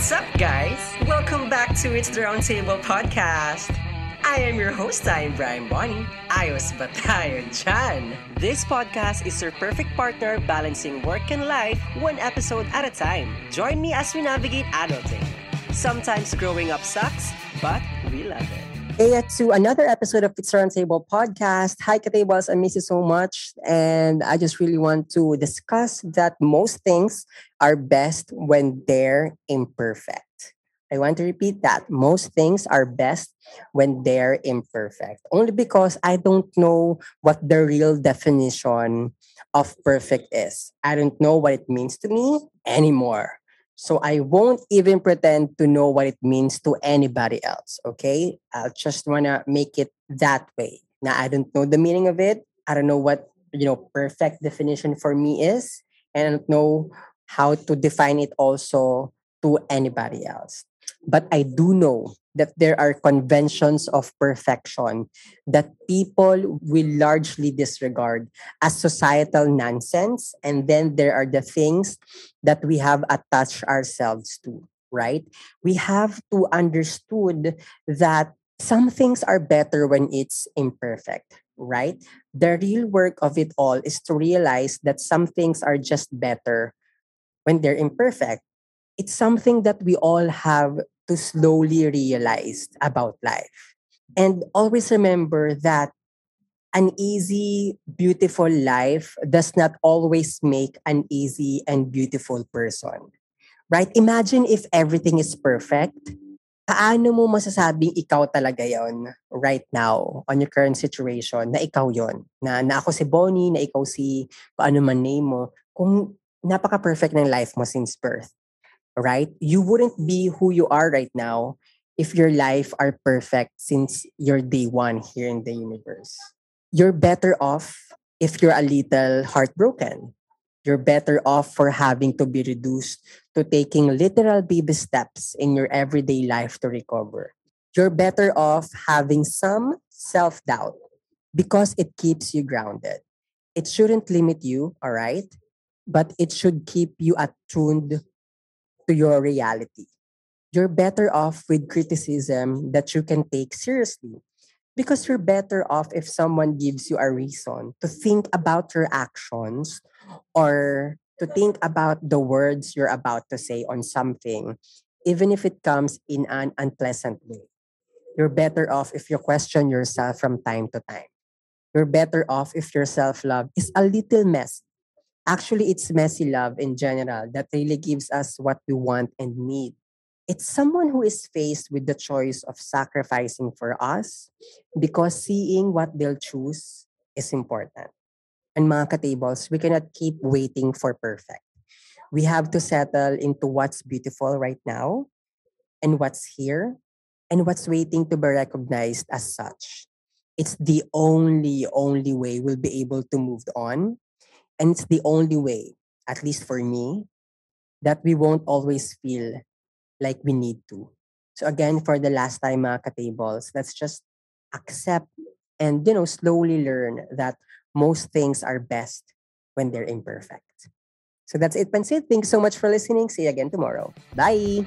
What's up, guys? Welcome back to It's the Roundtable podcast. I am your host, I am Brian Bonnie. Ayos ba dyan? This podcast is your perfect partner balancing work and life one episode at a time. Join me as we navigate adulting. Sometimes growing up sucks, but we love it. Hey, to another episode of It's Roundtable podcast. Hi, Katables. I miss you so much. And I just really want to discuss that most things are best when they're imperfect. I want to repeat that. Most things are best when they're imperfect. Only because I don't know what the real definition of perfect is. I don't know what it means to me anymore. So I won't even pretend to know what it means to anybody else. Okay. I just want to make it that way. Now, I don't know the meaning of it. I don't know what, you know, perfect definition for me is. And I don't know how to define it also to anybody else. But I do know that there are conventions of perfection that people will largely disregard as societal nonsense. And then there are the things that we have attached ourselves to, right? We have to understood that some things are better when it's imperfect, right? The real work of it all is to realize that some things are just better when they're imperfect. It's something that we all have to slowly realize about life. And always remember that an easy, beautiful life does not always make an easy and beautiful person. Right? Imagine if everything is perfect. Paano mo masasabing ikaw talaga yon right now on your current situation na ikaw yon na, na ako si Bonnie, na ikaw si paano man name mo, kung napaka-perfect ng life mo since birth right? You wouldn't be who you are right now if your life are perfect since your day one here in the universe. You're better off if you're a little heartbroken. You're better off for having to be reduced to taking literal baby steps in your everyday life to recover. You're better off having some self doubt because it keeps you grounded. It shouldn't limit you, all right? But it should keep you attuned to your reality. You're better off with criticism that you can take seriously because you're better off if someone gives you a reason to think about your actions or to think about the words you're about to say on something, even if it comes in an unpleasant way. You're better off if you question yourself from time to time. You're better off if your self love is a little messy Actually, it's messy love in general that really gives us what we want and need. It's someone who is faced with the choice of sacrificing for us because seeing what they'll choose is important. And mga katables, we cannot keep waiting for perfect. We have to settle into what's beautiful right now and what's here and what's waiting to be recognized as such. It's the only, only way we'll be able to move on and it's the only way, at least for me, that we won't always feel like we need to. So again, for the last time, mga katables, let's just accept and, you know, slowly learn that most things are best when they're imperfect. So that's it, Pansit. Thanks so much for listening. See you again tomorrow. Bye.